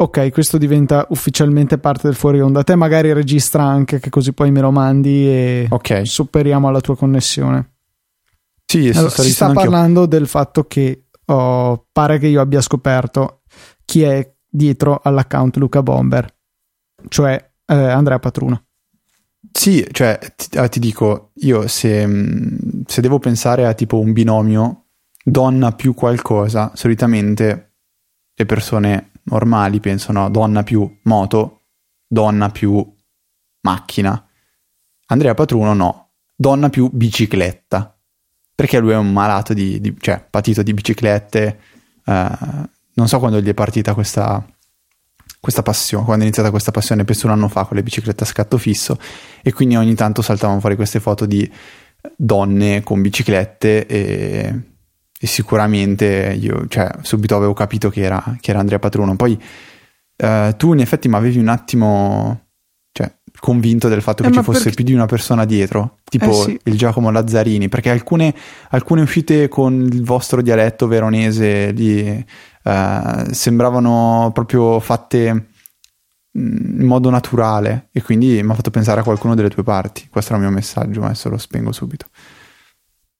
Ok, questo diventa ufficialmente parte del fuori onda. Te magari registra anche che così poi me lo mandi e Ok. supperiamo alla tua connessione. Sì, Allora, si sta anch'io. parlando del fatto che oh, pare che io abbia scoperto chi è dietro all'account Luca Bomber, cioè eh, Andrea Patruno. Sì, cioè, ti, ah, ti dico, io se, mh, se devo pensare a tipo un binomio donna più qualcosa, solitamente le persone normali pensano donna più moto, donna più macchina. Andrea Patruno no, donna più bicicletta, perché lui è un malato di, di- cioè patito di biciclette, eh, non so quando gli è partita questa, questa passione, quando è iniziata questa passione, penso un anno fa con le biciclette a scatto fisso e quindi ogni tanto saltavano fuori queste foto di donne con biciclette e, e sicuramente io cioè, subito avevo capito che era, che era Andrea Patruno. Poi eh, tu in effetti mi avevi un attimo cioè, convinto del fatto che Eh, ci ma fosse perché- più di una persona dietro, tipo Eh, sì. il Giacomo Lazzarini, perché alcune, alcune uscite con il vostro dialetto veronese lì, eh, sembravano proprio fatte mm, in modo naturale e quindi mi ha fatto pensare a qualcuno delle tue parti. Questo era il mio messaggio, adesso lo spengo subito.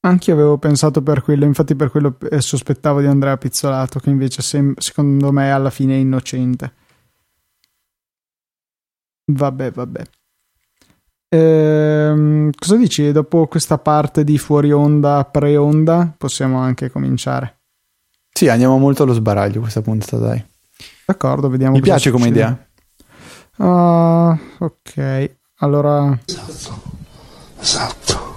Anche io avevo pensato per quello, infatti per quello eh, sospettavo di Andrea Pizzolato, che invece sem- secondo me alla fine è innocente. Vabbè, vabbè. Ehm, cosa dici? Dopo questa parte di fuori onda, pre-onda, possiamo anche cominciare. Sì, andiamo molto allo sbaraglio questa puntata, dai. D'accordo, vediamo. Mi cosa piace come succede. idea. Ah, ok. Allora, Esatto.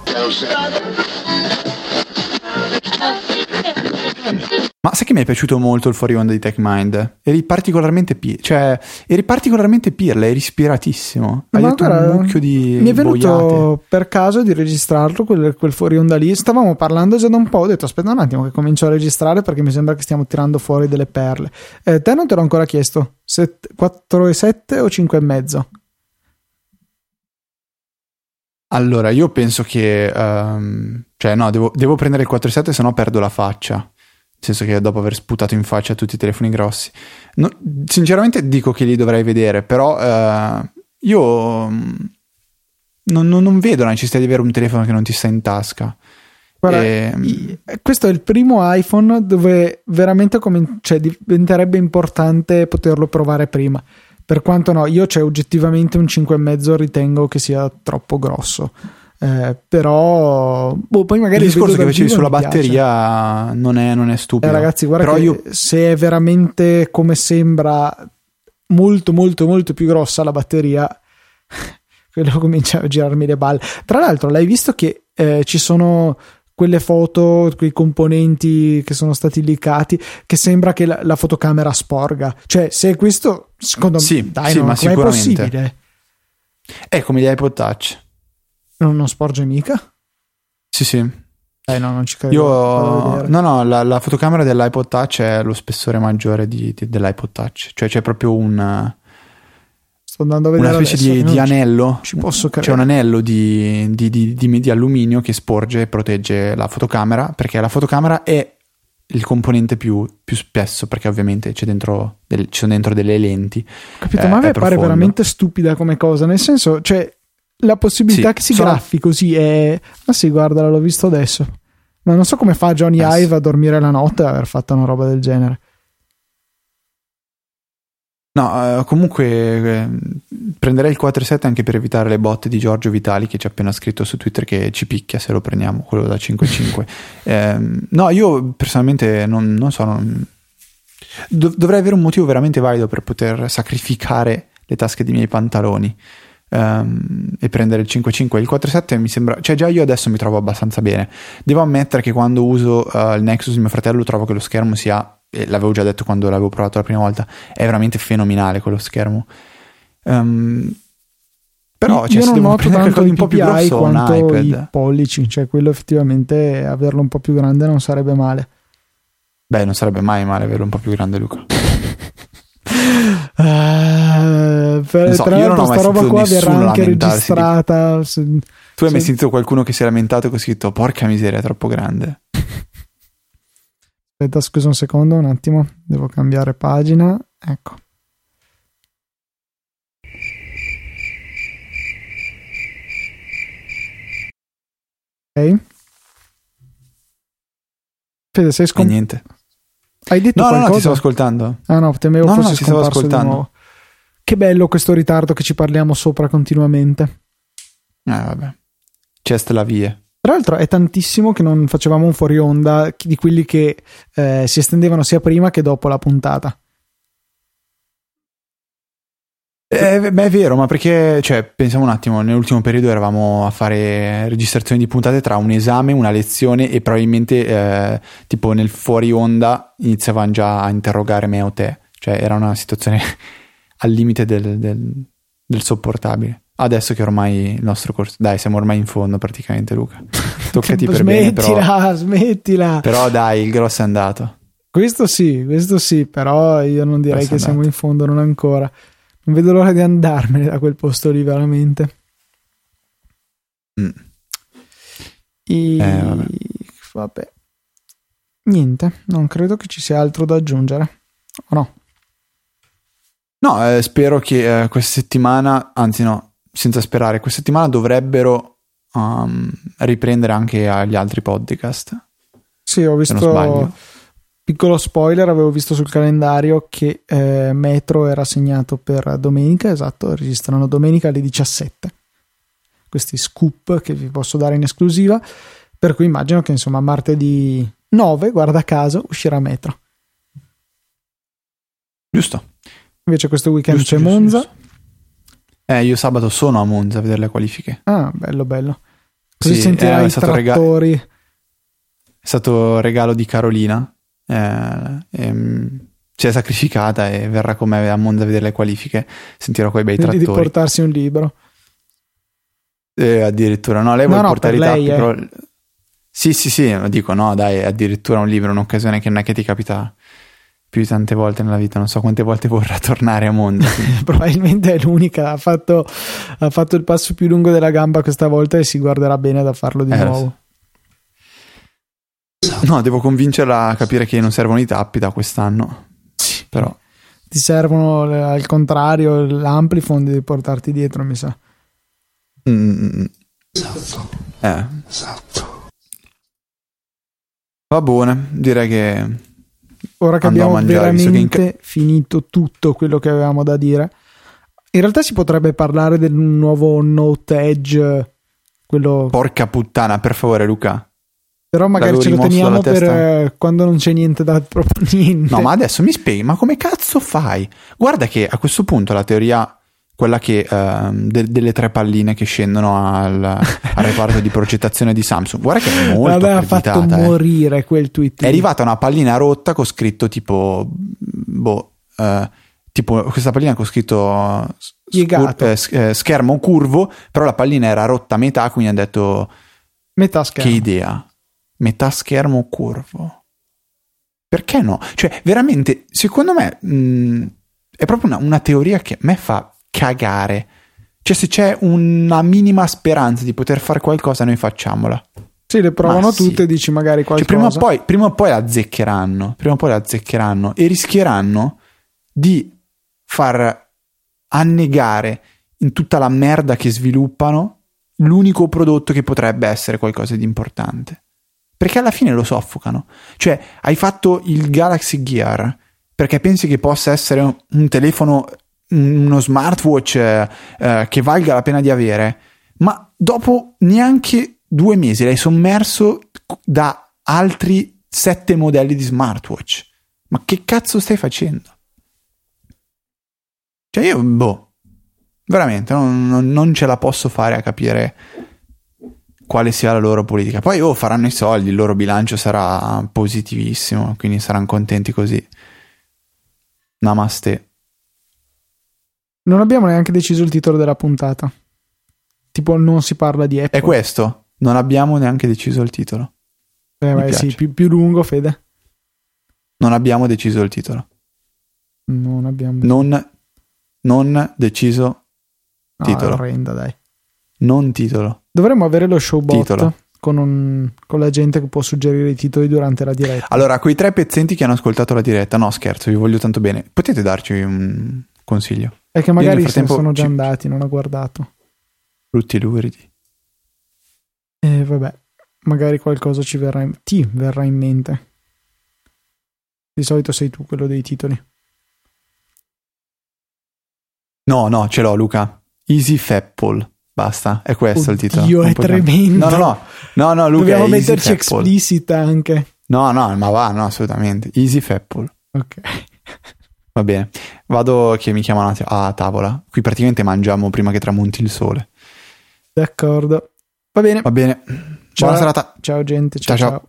Ma sai che mi è piaciuto molto il fuori onda di TechMind? Eri particolarmente pi- cioè, eri particolarmente pirla, eri ispiratissimo. Hai Ma detto guarda, un mucchio di mi è venuto boiate. per caso di registrarlo quel, quel fuori onda lì. Stavamo parlando già da un po'. Ho detto aspetta un attimo che comincio a registrare perché mi sembra che stiamo tirando fuori delle perle. Eh, te non te l'ho ancora chiesto: 4 e 7 o 5 e mezzo? Allora, io penso che... ehm, cioè, no, devo, devo prendere il 4.7 se no perdo la faccia. Nel senso che dopo aver sputato in faccia tutti i telefoni grossi. No, sinceramente dico che li dovrei vedere, però eh, io mm, non, non- non vedo la necessità di avere un telefono che non ti sta in tasca. Guarda, Ehm, i- questo è il primo iPhone dove veramente comin- cioè, diventerebbe importante poterlo provare prima. Per quanto no, io c'è oggettivamente un 5,5 ritengo che sia troppo grosso. Eh, però boh, poi magari il discorso che facevi sulla batteria non è, non è Eh, stupido. ragazzi, guarda io se è veramente come sembra molto molto molto più grossa la batteria, quello comincia a girarmi le balle. Tra l'altro, l'hai visto che eh, ci sono quelle foto, quei componenti che sono stati leakati, che sembra che la, la fotocamera sporga. Cioè, se è questo, secondo me, Sì, dai, sì, no, ma sicuramente. possibile? è come gli iPod Touch. Non, non sporge mica? Sì, sì. Dai, no, non ci credo. Io no, no, la, la fotocamera dell'iPod Touch è lo spessore maggiore di- di- dell'iPod Touch, cioè c'è proprio un, Sto andando a vedere una specie adesso, di, di ci- anello. ci posso C'è credere. un anello di, di, di- di- di alluminio che sporge e protegge la fotocamera perché la fotocamera è il componente più, più spesso perché ovviamente c'è dentro del- ci sono dentro delle lenti. Capito? Eh, ma a me pare profondo. veramente stupida come cosa. Nel senso, cioè, la possibilità Sì, che si sono- graffi così è. Ma sì, guarda, l'ho visto adesso. Ma non so come fa Johnny Eh. Ive a dormire la notte e aver fatto una roba del genere. No, eh, comunque eh, prenderei il 4.7 anche per evitare le botte di Giorgio Vitali che ci ha appena scritto su Twitter che ci picchia se lo prendiamo, quello da 5.5. Ehm, no, io personalmente non, non so, non- dov- dovrei avere un motivo veramente valido per poter sacrificare le tasche dei miei pantaloni ehm, e prendere il 5.5. Il 4.7 mi sembra, cioè già io adesso mi trovo abbastanza bene. Devo ammettere che quando uso eh, il Nexus mio fratello trovo che lo schermo sia, l'avevo già detto quando l'avevo provato la prima volta, è veramente fenomenale quello schermo. Ehm, però cioè, Io non noto tanto di un po' più grosso quanto i pollici, cioè quello effettivamente averlo un po' più grande non sarebbe male. Beh, non sarebbe mai male averlo un po' più grande, Luca. Eh, per, so, tra l'altro ho mai sta roba qua verrà anche di- registrata. se- Tu hai mai sentito qualcuno che si è lamentato che ha scritto porca miseria, è troppo grande? Aspetta, scusa un secondo, un attimo, devo cambiare pagina. Ecco. Ok. Fede, sei scomparso? Eh, niente. Hai detto no, qualcosa? No, no, ti stavo ascoltando. Ah no, temevo no, fossi no, scomparso stavo ascoltando. Che bello questo ritardo che ci parliamo sopra continuamente. Ah, vabbè. C'è la via. L'altro è tantissimo che non facevamo un fuori onda di quelli che eh, si estendevano sia prima che dopo la puntata. Eh, beh, è vero, ma perché, cioè, pensiamo un attimo, nell'ultimo periodo eravamo a fare registrazioni di puntate tra un esame, una lezione e probabilmente, eh, tipo, nel fuori onda iniziavano già a interrogare me o te. Cioè, era una situazione al limite del, del- del sopportabile. Adesso che ormai il nostro corso... Dai, siamo ormai in fondo praticamente, Luca. Toccati per bene, però... smettila, smettila. Però dai, il grosso è andato. Questo sì, questo sì, però io non direi Questo che siamo in fondo, non ancora. Non vedo l'ora di andarmene da quel posto lì, veramente. Mm. E... Eh, vabbè. vabbè. Niente, non credo che ci sia altro da aggiungere. O no? No, eh, spero che eh, questa settimana, anzi no, senza sperare, questa settimana dovrebbero um, riprendere anche agli altri podcast. Sì, ho visto. Piccolo spoiler, avevo visto sul calendario che eh, Metro era segnato per domenica, esatto, registrano domenica alle 17. Questi scoop che vi posso dare in esclusiva, per cui immagino che insomma martedì 9, guarda caso, uscirà Metro. Giusto. Invece questo weekend Giusto, c'è giusto, Monza. giusto. Eh, io sabato sono a Monza a vedere le qualifiche. Ah, bello bello. Così Sì, sentirai eh, è i stato rega- trattori. È stato regalo di Carolina. eh, ehm, si è sacrificata e verrà con me a Monza a vedere le qualifiche. Sentirò quei bei Quindi di trattori. portarsi un libro. Eh, addirittura, no, lei No, vuole no, portare i tappi, eh. però... Sì, sì, sì, lo dico, no, dai, addirittura un libro, un'occasione che non è che ti capita più di tante volte nella vita, non so quante volte vorrà tornare a Monza. Probabilmente è l'unica. Ha fatto, ha fatto il passo più lungo della gamba questa volta e si guarderà bene da farlo di Eh, nuovo. No, devo convincerla a capire che non servono i tappi da quest'anno. Però, Ti servono eh, al contrario l'amplifon devi portarti dietro, mi sa. mm, Esatto, eh, esatto. va buone, direi che Ora che abbiamo mangiare, visto che in veramente finito tutto quello che avevamo da dire, in realtà si potrebbe parlare del nuovo Note Edge, quello, porca puttana, per favore Luca. però magari ce lo teniamo per eh, quando non c'è niente da niente. No, ma adesso mi spieghi, ma come cazzo fai? Guarda che a questo punto la teoria, quella che ehm, de- delle tre palline che scendono al, al reparto di progettazione di Samsung, guarda che è molto ha fatto eh. morire quel tweet. È arrivata una pallina rotta con scritto tipo, boh, eh, tipo questa pallina con scritto eh, s- Piegato. eh, eh, schermo curvo, però la pallina era rotta a metà, quindi ha detto Metà schermo. che idea, metà schermo curvo. Perché no? Cioè, veramente, secondo me mh, è proprio una, una teoria che a me fa cagare. Cioè, se c'è una minima speranza di poter fare qualcosa, noi facciamola. Sì, le provano Ma sì. tutte e dici magari Cioè, qualcosa. prima, o poi, prima o poi la azzeccheranno, prima o poi la azzeccheranno e rischieranno di far annegare in tutta la merda che sviluppano l'unico prodotto che potrebbe essere qualcosa di importante. Perché alla fine lo soffocano. Cioè, hai fatto il Galaxy Gear perché pensi che possa essere un telefono, uno smartwatch eh, eh, che valga la pena di avere, ma dopo neanche due mesi l'hai sommerso da altri sette modelli di smartwatch. Ma che cazzo stai facendo? Cioè io, boh, veramente non, non- non ce la posso fare a capire quale sia la loro politica. Poi oh, faranno i soldi, il loro bilancio sarà positivissimo, quindi saranno contenti così. Namaste. Non abbiamo neanche deciso il titolo della puntata. Tipo, non si parla di Apple. È questo? Non abbiamo neanche deciso il titolo. Eh, piace. sì, più, più lungo, Fede. Non abbiamo deciso il titolo. Non abbiamo. Non, non deciso No, titolo. dai. Non titolo. Dovremmo avere lo showbot Titolo. con, un- con la gente che può suggerire i titoli durante la diretta. Allora, quei tre pezzenti che hanno ascoltato la diretta, no scherzo, vi voglio tanto bene. Potete darci un consiglio? È che magari se ne sono già ci- andati, non ho guardato. Brutti luridi. E vabbè, magari qualcosa ci verrà in, ti verrà in mente. Di solito sei tu quello dei titoli. No, no, ce l'ho Luca. Easy Fapple. Basta, è questo il titolo. Non è tremendo. No, no, no. No, no, Luca. Dobbiamo metterci explicit anche. No, no, ma va, no, assolutamente. Easy Fapple. Ok. Va bene. Vado che mi chiamano a, ta- a tavola. Qui praticamente mangiamo prima che tramonti il sole. D'accordo. Va bene. Va bene. Ciao. Buona serata. Ciao gente. ciao. Ciao, ciao. ciao.